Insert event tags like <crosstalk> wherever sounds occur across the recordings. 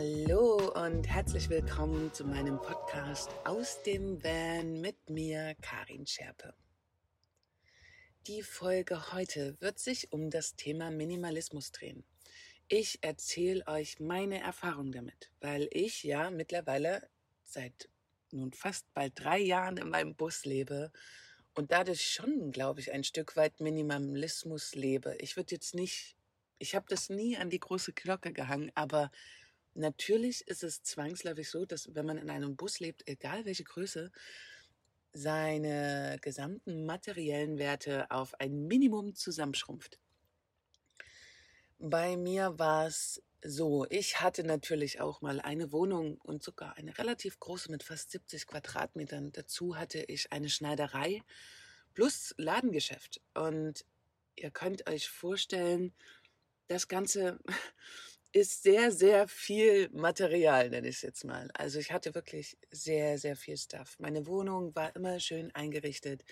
Hallo und herzlich willkommen zu meinem Podcast aus dem Van mit mir, Karin Scherpe. Die Folge heute wird sich um das Thema Minimalismus drehen. Ich erzähle euch meine Erfahrung damit, weil ich ja mittlerweile seit nun fast bald drei Jahren in meinem Bus lebe und dadurch schon, glaube ich, ein Stück weit Minimalismus lebe. Ich würde jetzt nicht, ich habe das nie an die große Glocke gehangen, aber natürlich ist es zwangsläufig so, dass wenn man in einem Bus lebt, egal welche Größe, seine gesamten materiellen Werte auf ein Minimum zusammenschrumpft. Bei mir war es so, ich hatte natürlich auch mal eine Wohnung und sogar eine relativ große mit fast 70 Quadratmetern. Dazu hatte ich eine Schneiderei plus Ladengeschäft. Und ihr könnt euch vorstellen, das Ganze <laughs> ist sehr, sehr viel Material, nenne ich es jetzt mal. Also ich hatte wirklich sehr, sehr viel Stuff. Meine Wohnung war immer schön eingerichtet.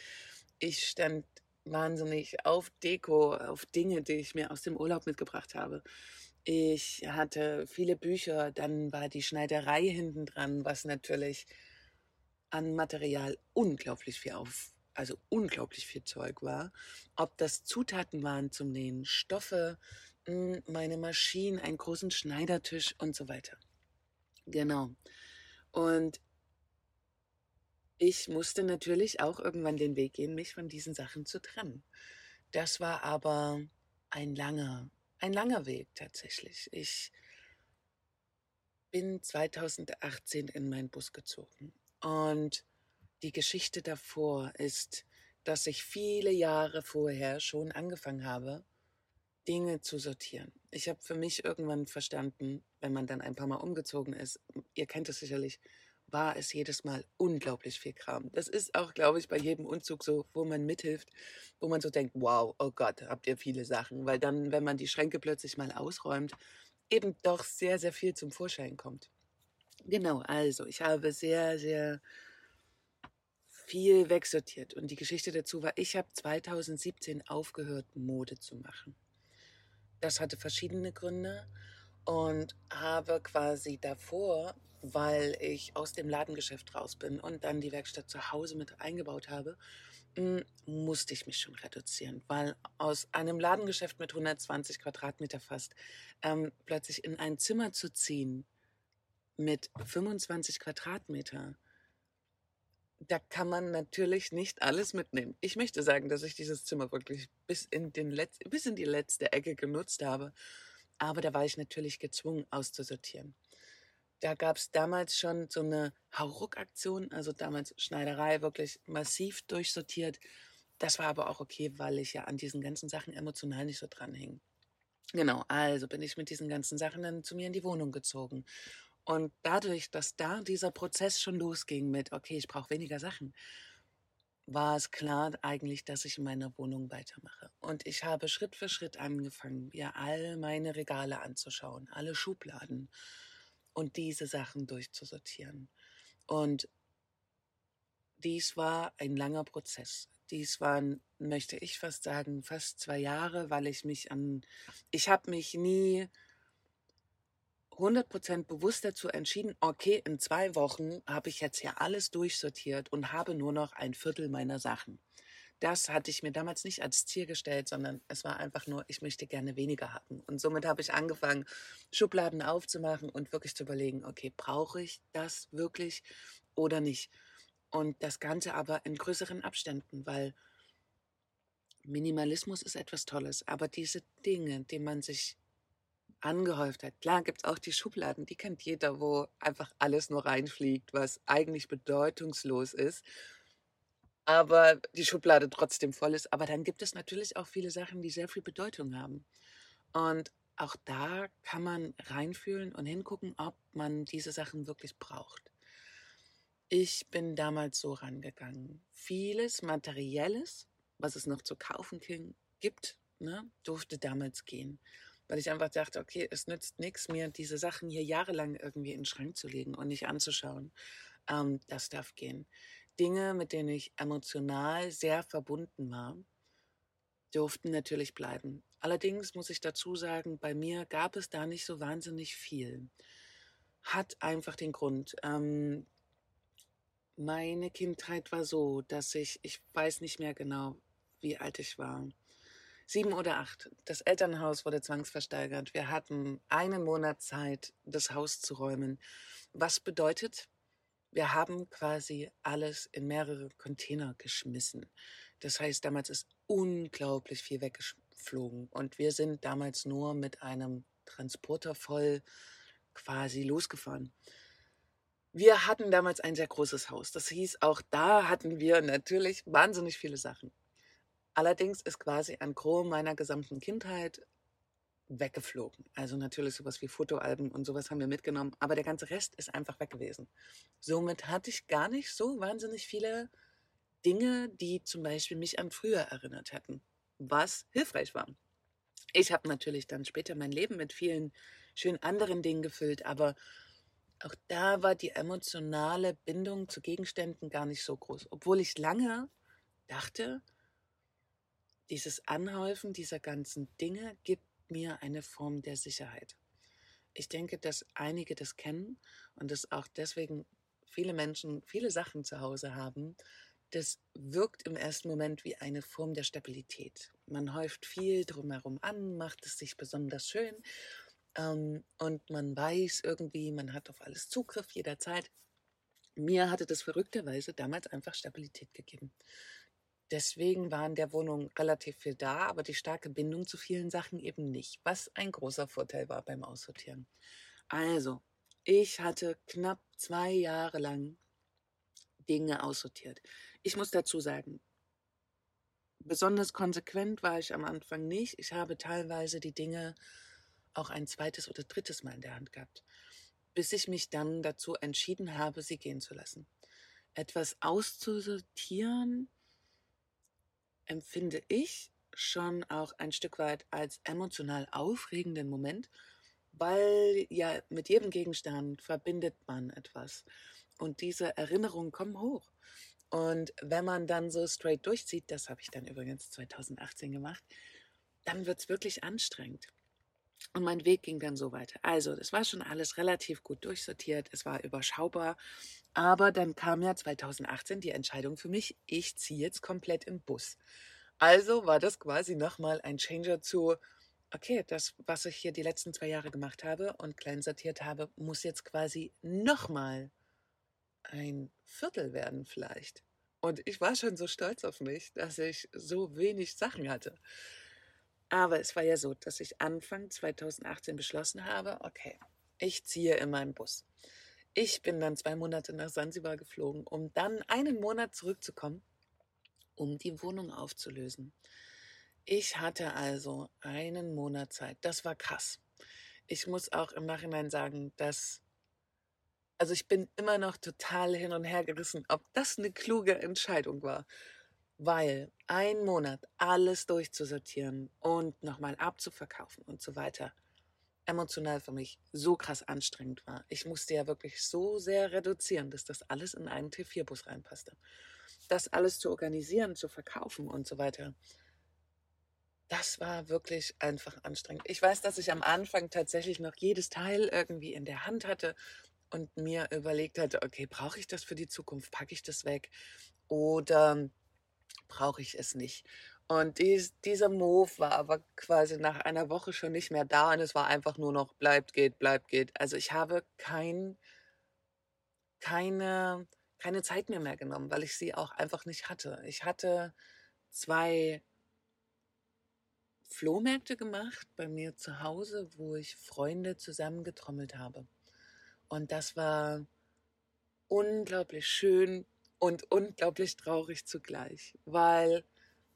Ich stand wahnsinnig auf Deko, auf Dinge, die ich mir aus dem Urlaub mitgebracht habe. Ich hatte viele Bücher, dann war die Schneiderei hinten dran, was natürlich an Material unglaublich viel auf, also unglaublich viel Zeug war. Ob das Zutaten waren zum Nähen, Stoffe, meine Maschinen, einen großen Schneidertisch und so weiter. Genau. Und ich musste natürlich auch irgendwann den Weg gehen, mich von diesen Sachen zu trennen. Das war aber ein langer, ein langer Weg tatsächlich. Ich bin 2018 in meinen Bus gezogen und die Geschichte davor ist, dass ich viele Jahre vorher schon angefangen habe, Dinge zu sortieren. Ich habe für mich irgendwann verstanden, wenn man dann ein paar Mal umgezogen ist, ihr kennt es sicherlich, war es jedes Mal unglaublich viel Kram. Das ist auch, glaube ich, bei jedem Umzug so, wo man mithilft, wo man so denkt, wow, oh Gott, habt ihr viele Sachen. Weil dann, wenn man die Schränke plötzlich mal ausräumt, eben doch sehr, sehr viel zum Vorschein kommt. Genau, also ich habe sehr, sehr viel wegsortiert. Und die Geschichte dazu war, ich habe 2017 aufgehört, Mode zu machen. Das hatte verschiedene Gründe und habe quasi davor weil ich aus dem Ladengeschäft raus bin und dann die Werkstatt zu Hause mit eingebaut habe, hm, musste ich mich schon reduzieren, weil aus einem Ladengeschäft mit 120 Quadratmeter fast ähm, plötzlich in ein Zimmer zu ziehen mit 25 Quadratmeter, da kann man natürlich nicht alles mitnehmen. Ich möchte sagen, dass ich dieses Zimmer wirklich bis in, den Letz bis in die letzte Ecke genutzt habe, aber da war ich natürlich gezwungen auszusortieren. Da gab es damals schon so eine Hauruck-Aktion, also damals Schneiderei wirklich massiv durchsortiert. Das war aber auch okay, weil ich ja an diesen ganzen Sachen emotional nicht so dran hing. Genau, also bin ich mit diesen ganzen Sachen dann zu mir in die Wohnung gezogen. Und dadurch, dass da dieser Prozess schon losging mit, okay, ich brauche weniger Sachen, war es klar eigentlich, dass ich in meiner Wohnung weitermache. Und ich habe Schritt für Schritt angefangen, mir all meine Regale anzuschauen, alle Schubladen und diese Sachen durchzusortieren. Und dies war ein langer Prozess. Dies waren, möchte ich fast sagen, fast zwei Jahre, weil ich mich an, ich habe mich nie 100% bewusst dazu entschieden, okay, in zwei Wochen habe ich jetzt hier alles durchsortiert und habe nur noch ein Viertel meiner Sachen. Das hatte ich mir damals nicht als Ziel gestellt, sondern es war einfach nur, ich möchte gerne weniger haben. Und somit habe ich angefangen, Schubladen aufzumachen und wirklich zu überlegen, okay, brauche ich das wirklich oder nicht? Und das Ganze aber in größeren Abständen, weil Minimalismus ist etwas Tolles, aber diese Dinge, die man sich angehäuft hat. Klar gibt es auch die Schubladen, die kennt jeder, wo einfach alles nur reinfliegt, was eigentlich bedeutungslos ist aber die Schublade trotzdem voll ist. Aber dann gibt es natürlich auch viele Sachen, die sehr viel Bedeutung haben. Und auch da kann man reinfühlen und hingucken, ob man diese Sachen wirklich braucht. Ich bin damals so rangegangen. Vieles Materielles, was es noch zu kaufen gibt, ne, durfte damals gehen. Weil ich einfach dachte, okay, es nützt nichts, mir diese Sachen hier jahrelang irgendwie in den Schrank zu legen und nicht anzuschauen. Ähm, das darf gehen. Dinge, mit denen ich emotional sehr verbunden war, durften natürlich bleiben. Allerdings muss ich dazu sagen, bei mir gab es da nicht so wahnsinnig viel. hat einfach den Grund. Ähm, meine Kindheit war so, dass ich, ich weiß nicht mehr genau, wie alt ich war. Sieben oder acht. Das Elternhaus wurde zwangsversteigert. Wir hatten einen Monat Zeit, das Haus zu räumen. Was bedeutet, wir haben quasi alles in mehrere Container geschmissen. Das heißt, damals ist unglaublich viel weggeflogen. Und wir sind damals nur mit einem Transporter voll quasi losgefahren. Wir hatten damals ein sehr großes Haus. Das hieß, auch da hatten wir natürlich wahnsinnig viele Sachen. Allerdings ist quasi ein Gros meiner gesamten Kindheit weggeflogen. Also natürlich sowas wie Fotoalben und sowas haben wir mitgenommen, aber der ganze Rest ist einfach weg gewesen. Somit hatte ich gar nicht so wahnsinnig viele Dinge, die zum Beispiel mich an früher erinnert hätten, was hilfreich war. Ich habe natürlich dann später mein Leben mit vielen schönen anderen Dingen gefüllt, aber auch da war die emotionale Bindung zu Gegenständen gar nicht so groß, obwohl ich lange dachte, dieses Anhäufen dieser ganzen Dinge gibt mir eine Form der Sicherheit. Ich denke, dass einige das kennen und dass auch deswegen viele Menschen viele Sachen zu Hause haben. Das wirkt im ersten Moment wie eine Form der Stabilität. Man häuft viel drumherum an, macht es sich besonders schön ähm, und man weiß irgendwie, man hat auf alles Zugriff jederzeit. Mir hatte das verrückterweise damals einfach Stabilität gegeben. Deswegen war in der Wohnung relativ viel da, aber die starke Bindung zu vielen Sachen eben nicht, was ein großer Vorteil war beim Aussortieren. Also, ich hatte knapp zwei Jahre lang Dinge aussortiert. Ich muss dazu sagen, besonders konsequent war ich am Anfang nicht. Ich habe teilweise die Dinge auch ein zweites oder drittes Mal in der Hand gehabt, bis ich mich dann dazu entschieden habe, sie gehen zu lassen. Etwas auszusortieren empfinde ich schon auch ein Stück weit als emotional aufregenden Moment, weil ja mit jedem Gegenstand verbindet man etwas und diese Erinnerungen kommen hoch. Und wenn man dann so straight durchzieht, das habe ich dann übrigens 2018 gemacht, dann wird es wirklich anstrengend. Und mein Weg ging dann so weiter. Also, das war schon alles relativ gut durchsortiert, es war überschaubar. Aber dann kam ja 2018 die Entscheidung für mich, ich ziehe jetzt komplett im Bus. Also war das quasi nochmal ein Changer zu, okay, das, was ich hier die letzten zwei Jahre gemacht habe und klein sortiert habe, muss jetzt quasi nochmal ein Viertel werden vielleicht. Und ich war schon so stolz auf mich, dass ich so wenig Sachen hatte. Aber es war ja so, dass ich Anfang 2018 beschlossen habe, okay, ich ziehe in meinem Bus. Ich bin dann zwei Monate nach Sansibar geflogen, um dann einen Monat zurückzukommen, um die Wohnung aufzulösen. Ich hatte also einen Monat Zeit. Das war krass. Ich muss auch im Nachhinein sagen, dass, also ich bin immer noch total hin und her gerissen, ob das eine kluge Entscheidung war weil ein Monat alles durchzusortieren und nochmal abzuverkaufen und so weiter emotional für mich so krass anstrengend war. Ich musste ja wirklich so sehr reduzieren, dass das alles in einen T4-Bus reinpasste. Das alles zu organisieren, zu verkaufen und so weiter, das war wirklich einfach anstrengend. Ich weiß, dass ich am Anfang tatsächlich noch jedes Teil irgendwie in der Hand hatte und mir überlegt hatte, okay, brauche ich das für die Zukunft? Packe ich das weg? Oder brauche ich es nicht. Und dies, dieser Move war aber quasi nach einer Woche schon nicht mehr da und es war einfach nur noch bleibt, geht, bleibt, geht. Also ich habe kein, keine, keine Zeit mehr mehr genommen, weil ich sie auch einfach nicht hatte. Ich hatte zwei Flohmärkte gemacht bei mir zu Hause, wo ich Freunde zusammengetrommelt habe. Und das war unglaublich schön, und unglaublich traurig zugleich, weil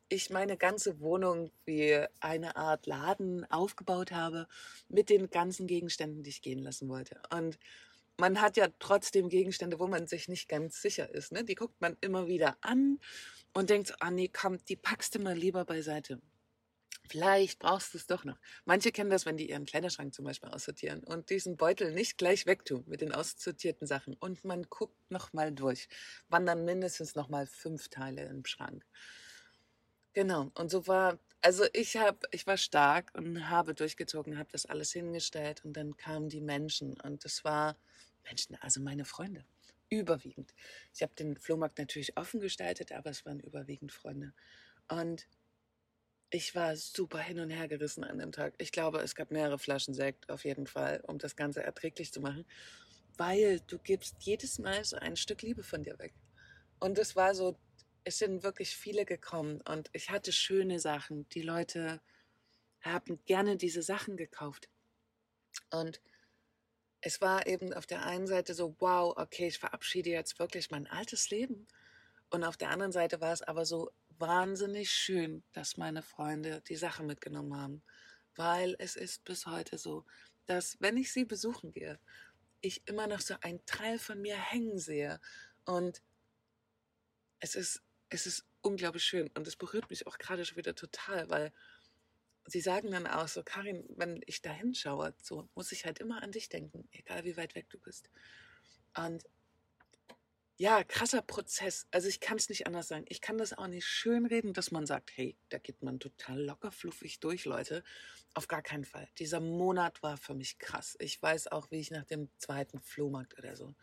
ich meine ganze Wohnung wie eine Art Laden aufgebaut habe mit den ganzen Gegenständen, die ich gehen lassen wollte. Und man hat ja trotzdem Gegenstände, wo man sich nicht ganz sicher ist. Ne? Die guckt man immer wieder an und denkt, ah nee, komm, die packst du mal lieber beiseite. Vielleicht brauchst du es doch noch. Manche kennen das, wenn die ihren Kleiderschrank zum Beispiel aussortieren und diesen Beutel nicht gleich wegtun mit den aussortierten Sachen. Und man guckt nochmal durch. Wandern mindestens nochmal fünf Teile im Schrank. Genau. Und so war, also ich habe, ich war stark und habe durchgezogen, habe das alles hingestellt und dann kamen die Menschen und es war Menschen, also meine Freunde. Überwiegend. Ich habe den Flohmarkt natürlich offen gestaltet, aber es waren überwiegend Freunde. Und ich war super hin und her gerissen an dem Tag. Ich glaube, es gab mehrere Flaschen Sekt auf jeden Fall, um das Ganze erträglich zu machen, weil du gibst jedes Mal so ein Stück Liebe von dir weg. Und es war so, es sind wirklich viele gekommen und ich hatte schöne Sachen. Die Leute haben gerne diese Sachen gekauft. Und es war eben auf der einen Seite so, wow, okay, ich verabschiede jetzt wirklich mein altes Leben. Und auf der anderen Seite war es aber so, wahnsinnig schön, dass meine Freunde die Sache mitgenommen haben, weil es ist bis heute so, dass wenn ich sie besuchen gehe, ich immer noch so einen Teil von mir hängen sehe. Und es ist es ist unglaublich schön. Und es berührt mich auch gerade schon wieder total, weil sie sagen dann auch so, Karin, wenn ich da hinschaue, so muss ich halt immer an dich denken, egal wie weit weg du bist. Und ja, krasser Prozess. Also ich kann es nicht anders sagen. Ich kann das auch nicht schönreden, dass man sagt, hey, da geht man total locker fluffig durch, Leute. Auf gar keinen Fall. Dieser Monat war für mich krass. Ich weiß auch, wie ich nach dem zweiten Flohmarkt oder so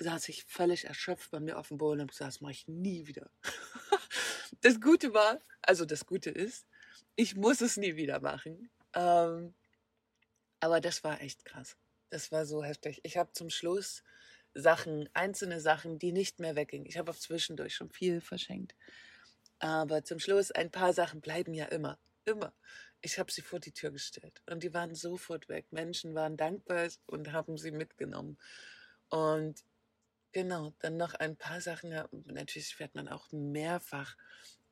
saß ich völlig erschöpft bei mir auf dem Boden und gesagt, das mache ich nie wieder. <laughs> das Gute war, also das Gute ist, ich muss es nie wieder machen. Ähm, aber das war echt krass. Das war so heftig. Ich habe zum Schluss Sachen, einzelne Sachen, die nicht mehr weggingen. Ich habe auch zwischendurch schon viel verschenkt. Aber zum Schluss, ein paar Sachen bleiben ja immer. Immer. Ich habe sie vor die Tür gestellt und die waren sofort weg. Menschen waren dankbar und haben sie mitgenommen. Und genau, dann noch ein paar Sachen. Natürlich fährt man auch mehrfach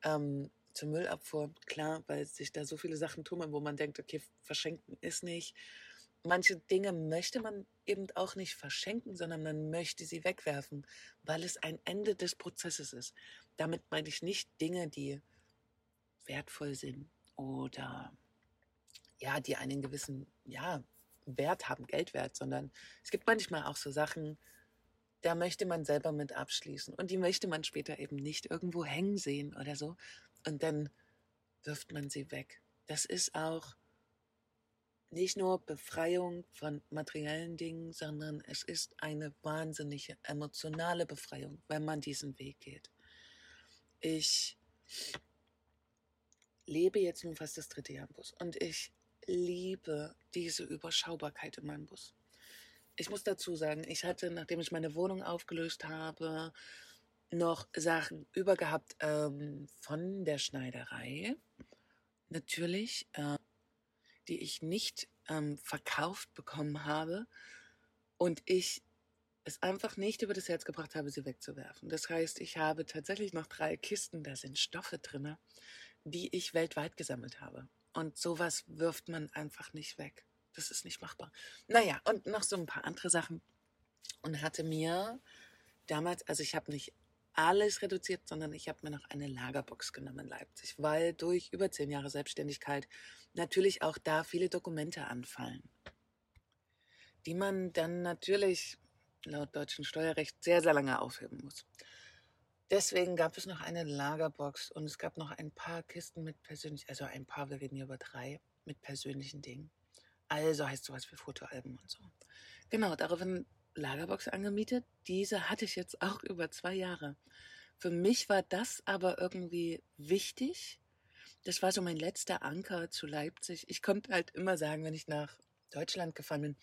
ähm, zur Müllabfuhr. Klar, weil sich da so viele Sachen tummeln, wo man denkt, okay, verschenken ist nicht manche Dinge möchte man eben auch nicht verschenken, sondern man möchte sie wegwerfen, weil es ein Ende des Prozesses ist. Damit meine ich nicht Dinge, die wertvoll sind oder ja, die einen gewissen ja, Wert haben, Geldwert, sondern es gibt manchmal auch so Sachen, da möchte man selber mit abschließen und die möchte man später eben nicht irgendwo hängen sehen oder so und dann wirft man sie weg. Das ist auch nicht nur Befreiung von materiellen Dingen, sondern es ist eine wahnsinnige emotionale Befreiung, wenn man diesen Weg geht. Ich lebe jetzt nun fast das dritte Jahr im Bus und ich liebe diese Überschaubarkeit in meinem Bus. Ich muss dazu sagen, ich hatte, nachdem ich meine Wohnung aufgelöst habe, noch Sachen übergehabt ähm, von der Schneiderei. Natürlich. Äh, die ich nicht ähm, verkauft bekommen habe und ich es einfach nicht über das Herz gebracht habe, sie wegzuwerfen. Das heißt, ich habe tatsächlich noch drei Kisten, da sind Stoffe drin, die ich weltweit gesammelt habe. Und sowas wirft man einfach nicht weg. Das ist nicht machbar. Naja, und noch so ein paar andere Sachen. Und hatte mir damals, also ich habe nicht alles reduziert, sondern ich habe mir noch eine Lagerbox genommen in Leipzig, weil durch über zehn Jahre Selbstständigkeit natürlich auch da viele Dokumente anfallen, die man dann natürlich laut deutschem Steuerrecht sehr, sehr lange aufheben muss. Deswegen gab es noch eine Lagerbox und es gab noch ein paar Kisten mit persönlichen, also ein paar, wir reden hier über drei, mit persönlichen Dingen. Also heißt sowas wie Fotoalben und so. Genau, daraufhin Lagerbox angemietet. Diese hatte ich jetzt auch über zwei Jahre. Für mich war das aber irgendwie wichtig. Das war so mein letzter Anker zu Leipzig. Ich konnte halt immer sagen, wenn ich nach Deutschland gefahren bin,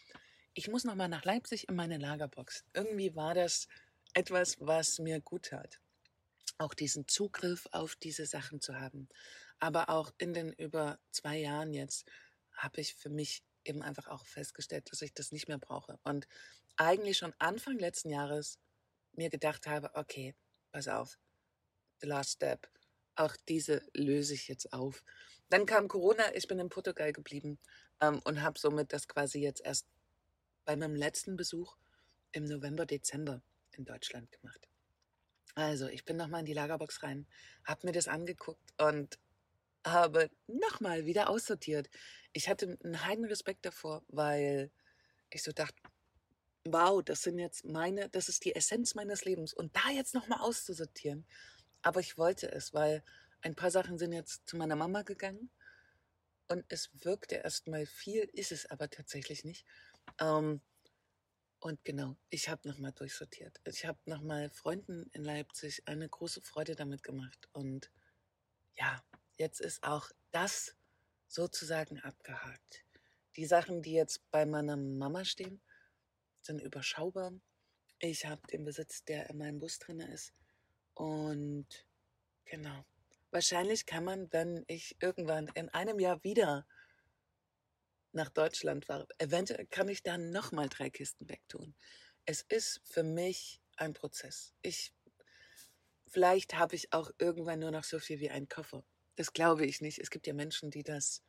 ich muss noch mal nach Leipzig in meine Lagerbox. Irgendwie war das etwas, was mir gut tat. Auch diesen Zugriff auf diese Sachen zu haben. Aber auch in den über zwei Jahren jetzt habe ich für mich eben einfach auch festgestellt, dass ich das nicht mehr brauche. Und eigentlich schon Anfang letzten Jahres mir gedacht habe, okay, pass auf, the last step, auch diese löse ich jetzt auf. Dann kam Corona, ich bin in Portugal geblieben ähm, und habe somit das quasi jetzt erst bei meinem letzten Besuch im November, Dezember in Deutschland gemacht. Also, ich bin nochmal in die Lagerbox rein, habe mir das angeguckt und habe nochmal wieder aussortiert. Ich hatte einen heiden Respekt davor, weil ich so dachte, wow, das sind jetzt meine, das ist die Essenz meines Lebens. Und da jetzt nochmal auszusortieren. Aber ich wollte es, weil ein paar Sachen sind jetzt zu meiner Mama gegangen. Und es wirkte erstmal viel, ist es aber tatsächlich nicht. Ähm, Und genau, ich habe nochmal durchsortiert. Ich habe nochmal Freunden in Leipzig eine große Freude damit gemacht. Und ja, jetzt ist auch das sozusagen abgehakt. Die Sachen, die jetzt bei meiner Mama stehen, sind überschaubar. Ich habe den Besitz, der in meinem Bus drin ist. Und genau. Wahrscheinlich kann man, wenn ich irgendwann in einem Jahr wieder nach Deutschland war, eventuell kann ich dann nochmal drei Kisten wegtun. Es ist für mich ein Prozess. Ich, vielleicht habe ich auch irgendwann nur noch so viel wie ein Koffer. Das glaube ich nicht. Es gibt ja Menschen, die das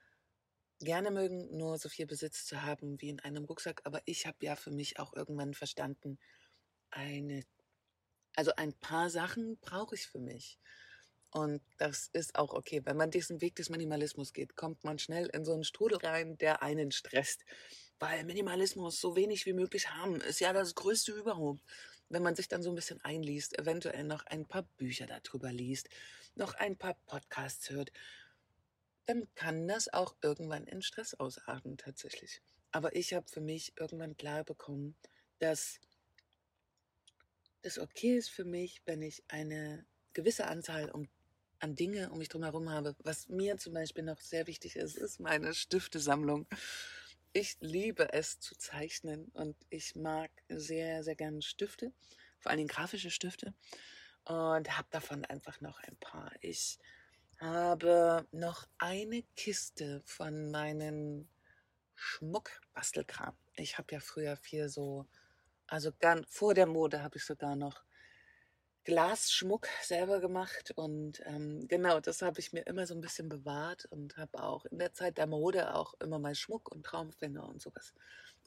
gerne mögen, nur so viel Besitz zu haben wie in einem Rucksack. Aber ich habe ja für mich auch irgendwann verstanden, eine, also ein paar Sachen brauche ich für mich. Und das ist auch okay. Wenn man diesen Weg des Minimalismus geht, kommt man schnell in so einen Strudel rein, der einen stresst. Weil Minimalismus so wenig wie möglich haben, ist ja das größte überhaupt. Wenn man sich dann so ein bisschen einliest, eventuell noch ein paar Bücher darüber liest, noch ein paar Podcasts hört, dann kann das auch irgendwann in Stress ausarten tatsächlich. Aber ich habe für mich irgendwann klar bekommen, dass das okay ist für mich, wenn ich eine gewisse Anzahl um an Dinge um mich drum herum habe. Was mir zum Beispiel noch sehr wichtig ist, ist meine Stiftesammlung. Ich liebe es zu zeichnen und ich mag sehr, sehr gerne Stifte, vor allem grafische Stifte und habe davon einfach noch ein paar. Ich habe noch eine Kiste von meinen Schmuckbastelkram. Ich habe ja früher viel so, also ganz vor der Mode habe ich sogar noch Glasschmuck selber gemacht und ähm, genau, das habe ich mir immer so ein bisschen bewahrt und habe auch in der Zeit der Mode auch immer mal Schmuck und Traumfänger und sowas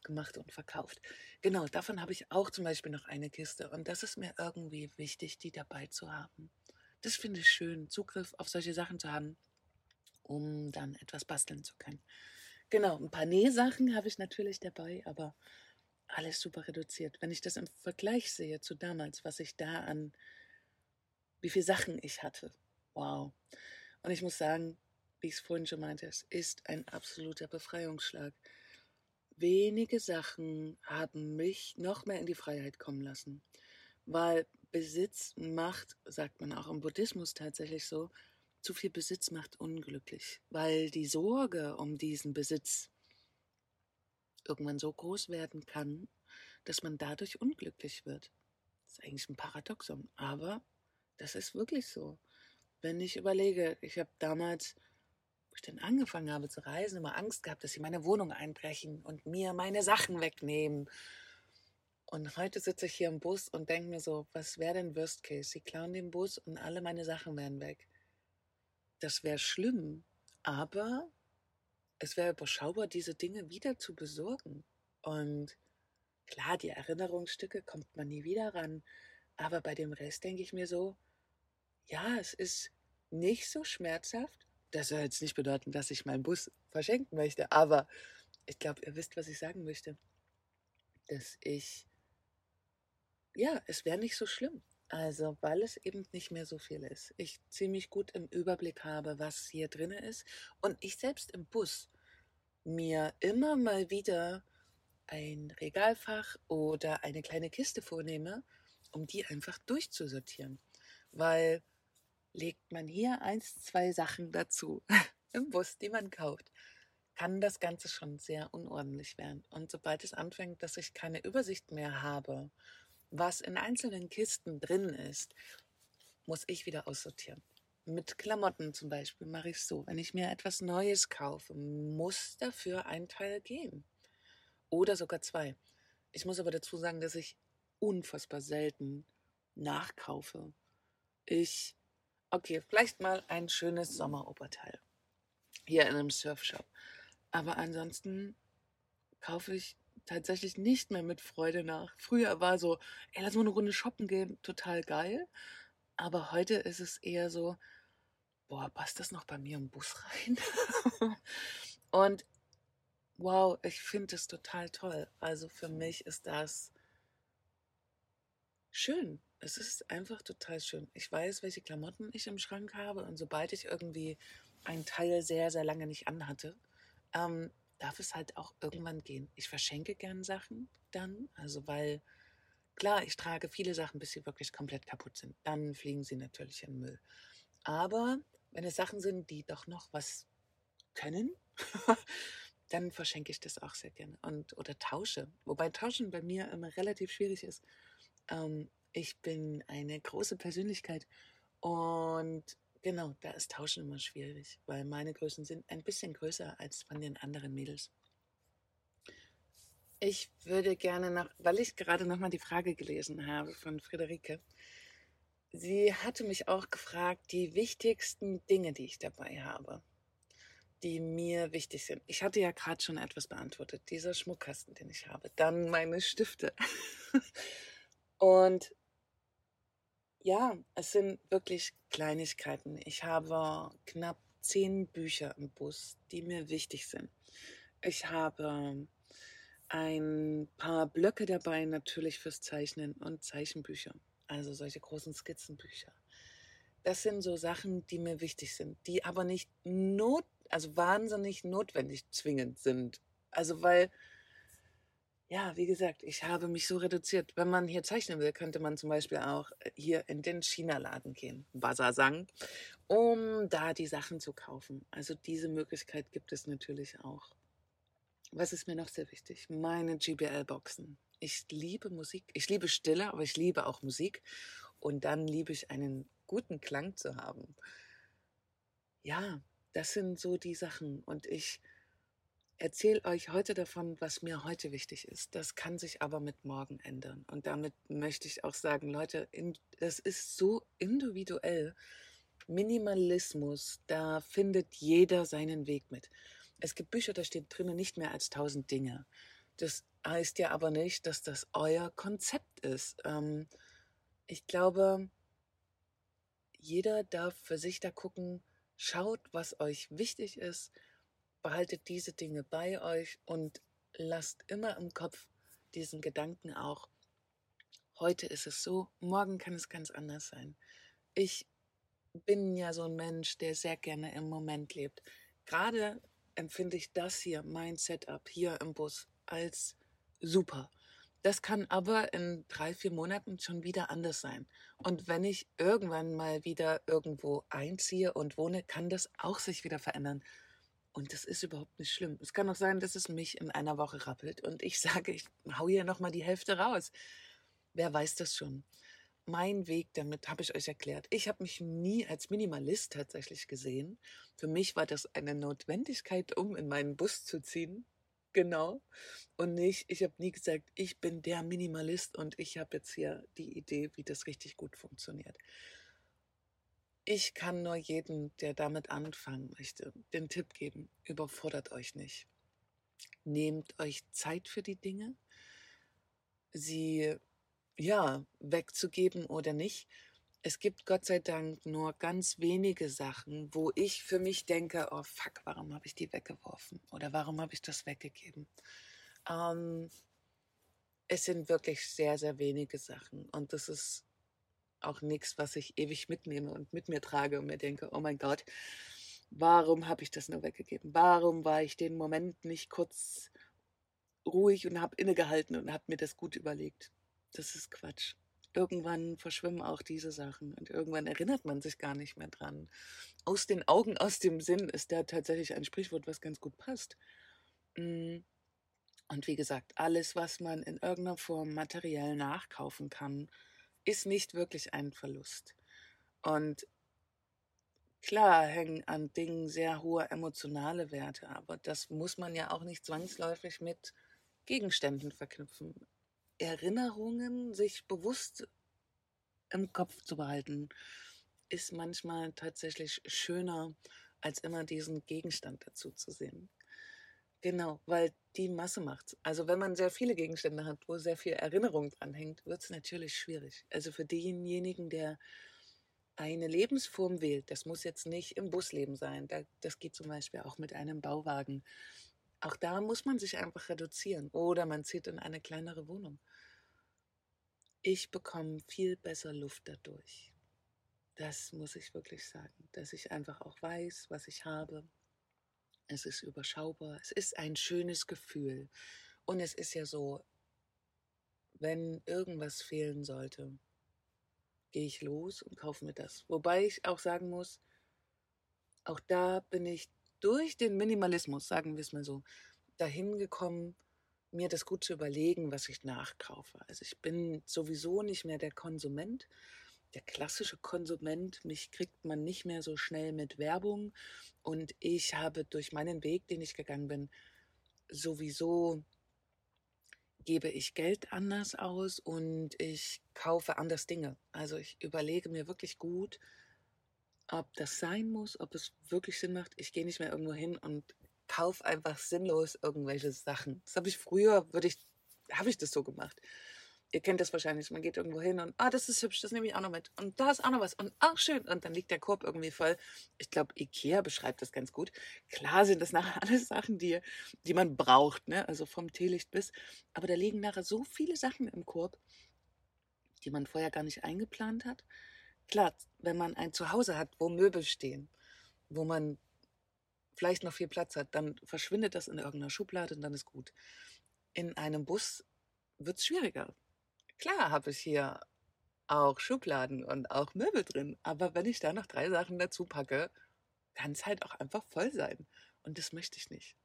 gemacht und verkauft. Genau, davon habe ich auch zum Beispiel noch eine Kiste und das ist mir irgendwie wichtig, die dabei zu haben. Das finde ich schön, Zugriff auf solche Sachen zu haben, um dann etwas basteln zu können. Genau, ein paar Nähsachen habe ich natürlich dabei, aber alles super reduziert. Wenn ich das im Vergleich sehe zu damals, was ich da an, wie viele Sachen ich hatte. Wow. Und ich muss sagen, wie ich es vorhin schon meinte, es ist ein absoluter Befreiungsschlag. Wenige Sachen haben mich noch mehr in die Freiheit kommen lassen, weil Besitz macht, sagt man auch im Buddhismus tatsächlich so, zu viel Besitz macht unglücklich, weil die Sorge um diesen Besitz irgendwann so groß werden kann, dass man dadurch unglücklich wird. Das ist eigentlich ein Paradoxon, aber das ist wirklich so. Wenn ich überlege, ich habe damals, wo ich dann angefangen habe zu reisen, immer Angst gehabt, dass sie meine Wohnung einbrechen und mir meine Sachen wegnehmen. Und heute sitze ich hier im Bus und denke mir so, was wäre denn Worst Case? Sie klauen den Bus und alle meine Sachen wären weg. Das wäre schlimm, aber es wäre überschaubar, diese Dinge wieder zu besorgen. Und klar, die Erinnerungsstücke kommt man nie wieder ran. Aber bei dem Rest denke ich mir so, ja, es ist nicht so schmerzhaft. Das soll jetzt nicht bedeuten, dass ich meinen Bus verschenken möchte, aber ich glaube, ihr wisst, was ich sagen möchte. Dass ich, ja, es wäre nicht so schlimm. Also, weil es eben nicht mehr so viel ist. Ich ziemlich gut im Überblick habe, was hier drin ist. Und ich selbst im Bus mir immer mal wieder ein Regalfach oder eine kleine Kiste vornehme, um die einfach durchzusortieren. Weil legt man hier eins, zwei Sachen dazu <laughs> im Bus, die man kauft, kann das Ganze schon sehr unordentlich werden. Und sobald es anfängt, dass ich keine Übersicht mehr habe, was in einzelnen Kisten drin ist, muss ich wieder aussortieren. Mit Klamotten zum Beispiel mache ich es so. Wenn ich mir etwas Neues kaufe, muss dafür ein Teil gehen. Oder sogar zwei. Ich muss aber dazu sagen, dass ich unfassbar selten nachkaufe. Ich, okay, vielleicht mal ein schönes Sommeroberteil. Hier in einem Surfshop. Aber ansonsten kaufe ich tatsächlich nicht mehr mit Freude nach. Früher war so, ey, lass mal eine Runde shoppen gehen, total geil. Aber heute ist es eher so, boah, passt das noch bei mir im Bus rein? <laughs> und wow, ich finde es total toll. Also für mich ist das schön. Es ist einfach total schön. Ich weiß, welche Klamotten ich im Schrank habe und sobald ich irgendwie ein Teil sehr, sehr lange nicht anhatte, ähm, darf es halt auch irgendwann gehen. Ich verschenke gern Sachen dann, also weil klar, ich trage viele Sachen, bis sie wirklich komplett kaputt sind. Dann fliegen sie natürlich in den Müll. Aber wenn es Sachen sind, die doch noch was können, <laughs> dann verschenke ich das auch sehr gerne und oder tausche. Wobei Tauschen bei mir immer relativ schwierig ist. Ähm, ich bin eine große Persönlichkeit und genau, da ist Tauschen immer schwierig, weil meine Größen sind ein bisschen größer als von den anderen Mädels. Ich würde gerne noch, weil ich gerade noch mal die Frage gelesen habe von Friederike. Sie hatte mich auch gefragt, die wichtigsten Dinge, die ich dabei habe, die mir wichtig sind. Ich hatte ja gerade schon etwas beantwortet, dieser Schmuckkasten, den ich habe, dann meine Stifte. <laughs> Und ja, es sind wirklich Kleinigkeiten. Ich habe knapp zehn Bücher im Bus, die mir wichtig sind. Ich habe ein paar Blöcke dabei, natürlich fürs Zeichnen und Zeichenbücher, also solche großen Skizzenbücher. Das sind so Sachen, die mir wichtig sind, die aber nicht not, also wahnsinnig notwendig zwingend sind. Also weil ja, wie gesagt, ich habe mich so reduziert. Wenn man hier zeichnen will, könnte man zum Beispiel auch äh, hier in den China-Laden gehen, Basasang, um da die Sachen zu kaufen. Also diese Möglichkeit gibt es natürlich auch. Was ist mir noch sehr wichtig? Meine GBL-Boxen. Ich liebe Musik. Ich liebe Stille, aber ich liebe auch Musik. Und dann liebe ich einen guten Klang zu haben. Ja, das sind so die Sachen. Und ich erzähle euch heute davon, was mir heute wichtig ist. Das kann sich aber mit morgen ändern. Und damit möchte ich auch sagen, Leute, das ist so individuell. Minimalismus, da findet jeder seinen Weg mit. Es gibt Bücher, da steht drinnen nicht mehr als tausend Dinge. Das heißt ja aber nicht, dass das euer Konzept ist. Ähm, ich glaube, jeder darf für sich da gucken, schaut, was euch wichtig ist, behaltet diese Dinge bei euch und lasst immer im Kopf diesen Gedanken auch, heute ist es so, morgen kann es ganz anders sein. Ich bin ja so ein Mensch, der sehr gerne im Moment lebt. Gerade empfinde ich das hier, mein Setup hier im Bus, als super. Das kann aber in drei, vier Monaten schon wieder anders sein. Und wenn ich irgendwann mal wieder irgendwo einziehe und wohne, kann das auch sich wieder verändern. Und das ist überhaupt nicht schlimm. Es kann auch sein, dass es mich in einer Woche rappelt und ich <laughs> sage, ich hau hier nochmal die Hälfte raus. Wer weiß das schon? Mein Weg damit habe ich euch erklärt. Ich habe mich nie als Minimalist tatsächlich gesehen. Für mich war das eine Notwendigkeit, um in meinen Bus zu ziehen. Genau. Und nicht, ich habe nie gesagt, ich bin der Minimalist und ich habe jetzt hier die Idee, wie das richtig gut funktioniert. Ich kann nur jedem, der damit anfangen möchte, den Tipp geben, überfordert euch nicht. Nehmt euch Zeit für die Dinge, sie ja wegzugeben oder nicht. Es gibt Gott sei Dank nur ganz wenige Sachen, wo ich für mich denke, oh fuck, warum habe ich die weggeworfen oder warum habe ich das weggegeben. Ähm, es sind wirklich sehr, sehr wenige Sachen und das ist auch nichts, was ich ewig mitnehme und mit mir trage und mir denke, oh mein Gott, warum habe ich das nur weggegeben? Warum war ich den Moment nicht kurz ruhig und habe innegehalten und habe mir das gut überlegt? Das ist Quatsch. Irgendwann verschwimmen auch diese Sachen und irgendwann erinnert man sich gar nicht mehr dran. Aus den Augen, aus dem Sinn ist da tatsächlich ein Sprichwort, was ganz gut passt. Mm. Und wie gesagt, alles, was man in irgendeiner Form materiell nachkaufen kann, ist nicht wirklich ein Verlust. Und klar hängen an Dingen sehr hohe emotionale Werte, aber das muss man ja auch nicht zwangsläufig mit Gegenständen verknüpfen. Erinnerungen sich bewusst im Kopf zu behalten, ist manchmal tatsächlich schöner, als immer diesen Gegenstand dazu zu sehen. Genau, weil die Masse macht's. Also wenn man sehr viele Gegenstände hat, wo sehr viel Erinnerung dran hängt, wird es natürlich schwierig. Also für denjenigen, der eine Lebensform wählt, das muss jetzt nicht im Busleben sein, das geht zum Beispiel auch mit einem Bauwagen. Auch da muss man sich einfach reduzieren oder man zieht in eine kleinere Wohnung. Ich bekomme viel besser Luft dadurch. Das muss ich wirklich sagen, dass ich einfach auch weiß, was ich habe, Es ist überschaubar. Es ist ein schönes Gefühl. Und es ist ja so, wenn irgendwas fehlen sollte, gehe ich los und kaufe mir das. Wobei ich auch sagen muss, auch da bin ich durch den Minimalismus, sagen wir es mal so, dahin gekommen, mir das gut zu überlegen, was ich nachkaufe. Also ich bin sowieso nicht mehr der Konsument, der klassische Konsument. Mich kriegt man nicht mehr so schnell mit Werbung. Und ich habe durch meinen Weg, den ich gegangen bin, sowieso gebe ich Geld anders aus und ich kaufe anders Dinge. Also ich überlege mir wirklich gut, ob das sein muss, ob es wirklich Sinn macht. Ich gehe nicht mehr irgendwo hin und kaufe einfach sinnlos irgendwelche Sachen. Das habe ich früher, würde ich, habe ich das so gemacht. Ihr kennt das wahrscheinlich. Man geht irgendwo hin und, ah, das ist hübsch, das nehme ich auch noch mit. Und da ist auch noch was. Und ach, schön. Und dann liegt der Korb irgendwie voll. Ich glaube, Ikea beschreibt das ganz gut. Klar sind das nachher <laughs> alles Sachen, die, die man braucht, ne? Also vom Teelicht bis. Aber da liegen nachher so viele Sachen im Korb, die man vorher gar nicht eingeplant hat. Klar, wenn man ein Zuhause hat, wo Möbel stehen, wo man vielleicht noch viel Platz hat, dann verschwindet das in irgendeiner Schublade und dann ist gut. In einem Bus wird es schwieriger. Klar habe ich hier auch Schubladen und auch Möbel drin, aber wenn ich da noch drei Sachen dazu packe, kann es halt auch einfach voll sein. Und das möchte ich nicht.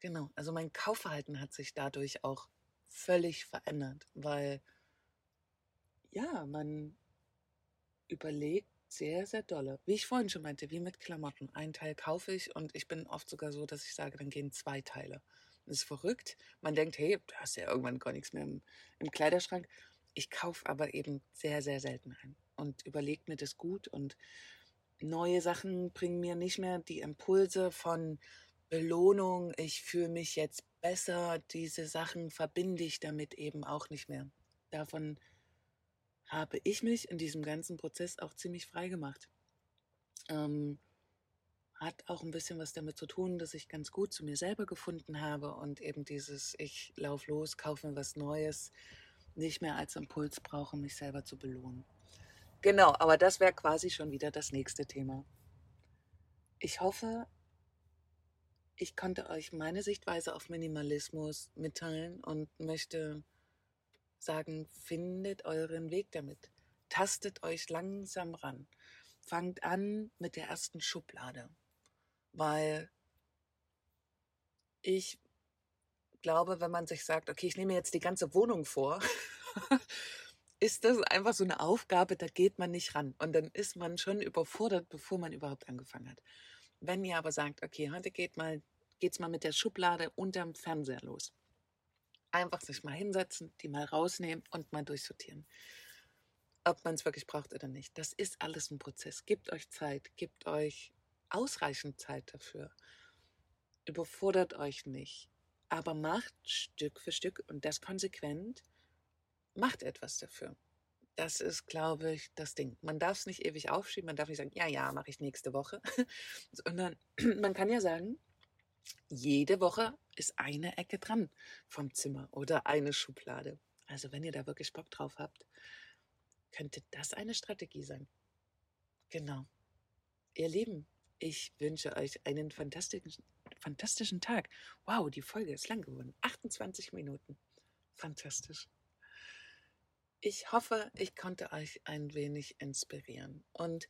Genau, also mein Kaufverhalten hat sich dadurch auch völlig verändert, weil ja, man überlegt sehr, sehr dolle. Wie ich vorhin schon meinte, wie mit Klamotten. Einen Teil kaufe ich und ich bin oft sogar so, dass ich sage, dann gehen zwei Teile. Das ist verrückt. Man denkt, hey, du hast ja irgendwann gar nichts mehr im, im Kleiderschrank. Ich kaufe aber eben sehr, sehr selten ein und überlege mir das gut und neue Sachen bringen mir nicht mehr die Impulse von Belohnung, ich fühle mich jetzt besser, diese Sachen verbinde ich damit eben auch nicht mehr. Davon habe ich mich in diesem ganzen Prozess auch ziemlich frei gemacht. Ähm, hat auch ein bisschen was damit zu tun, dass ich ganz gut zu mir selber gefunden habe und eben dieses Ich lauf los, kaufe mir was Neues nicht mehr als Impuls brauche, mich selber zu belohnen. Genau, aber das wäre quasi schon wieder das nächste Thema. Ich hoffe, ich konnte euch meine Sichtweise auf Minimalismus mitteilen und möchte sagen, findet euren Weg damit. Tastet euch langsam ran. Fangt an mit der ersten Schublade, weil ich glaube, wenn man sich sagt, okay, ich nehme jetzt die ganze Wohnung vor, <laughs> ist das einfach so eine Aufgabe, da geht man nicht ran. Und dann ist man schon überfordert, bevor man überhaupt angefangen hat. Wenn ihr aber sagt, okay, heute geht mal, geht's mal mit der Schublade unterm Fernseher los einfach sich mal hinsetzen, die mal rausnehmen und mal durchsortieren. Ob man es wirklich braucht oder nicht. Das ist alles ein Prozess. Gebt euch Zeit, gebt euch ausreichend Zeit dafür. Überfordert euch nicht. Aber macht Stück für Stück und das konsequent, macht etwas dafür. Das ist, glaube ich, das Ding. Man darf es nicht ewig aufschieben, man darf nicht sagen, ja, ja, mache ich nächste Woche, <laughs> sondern <clears throat> man kann ja sagen, jede Woche ist eine Ecke dran vom Zimmer oder eine Schublade. Also wenn ihr da wirklich Bock drauf habt, könnte das eine Strategie sein. Genau. Ihr Lieben, ich wünsche euch einen fantastischen, fantastischen Tag. Wow, die Folge ist lang geworden. 28 Minuten. Fantastisch. Ich hoffe, ich konnte euch ein wenig inspirieren. Und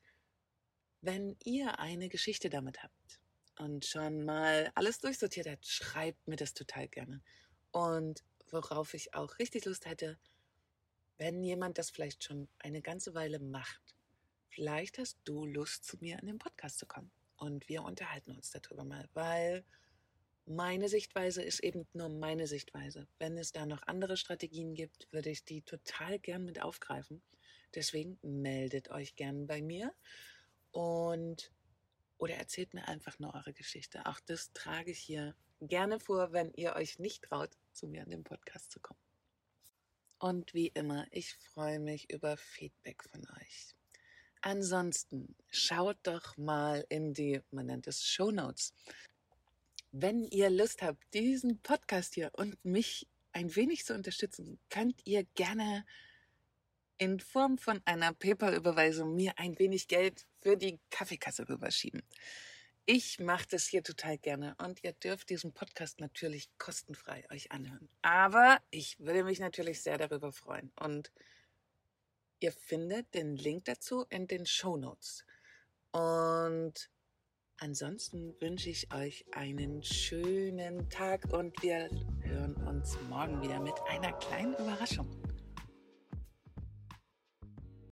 wenn ihr eine Geschichte damit habt, und schon mal alles durchsortiert hat, schreibt mir das total gerne. Und worauf ich auch richtig Lust hätte, wenn jemand das vielleicht schon eine ganze Weile macht, vielleicht hast du Lust, zu mir in den Podcast zu kommen. Und wir unterhalten uns darüber mal, weil meine Sichtweise ist eben nur meine Sichtweise. Wenn es da noch andere Strategien gibt, würde ich die total gern mit aufgreifen. Deswegen meldet euch gern bei mir. Und oder erzählt mir einfach nur eure Geschichte. Auch das trage ich hier gerne vor, wenn ihr euch nicht traut, zu mir in den Podcast zu kommen. Und wie immer, ich freue mich über Feedback von euch. Ansonsten schaut doch mal in die, man nennt es Show Notes. Wenn ihr Lust habt, diesen Podcast hier und mich ein wenig zu unterstützen, könnt ihr gerne in Form von einer PayPal-Überweisung mir ein wenig Geld für die Kaffeekasse rüberschieben. Ich mache das hier total gerne und ihr dürft diesen Podcast natürlich kostenfrei euch anhören. Aber ich würde mich natürlich sehr darüber freuen. Und ihr findet den Link dazu in den Show Notes. Und ansonsten wünsche ich euch einen schönen Tag und wir hören uns morgen wieder mit einer kleinen Überraschung.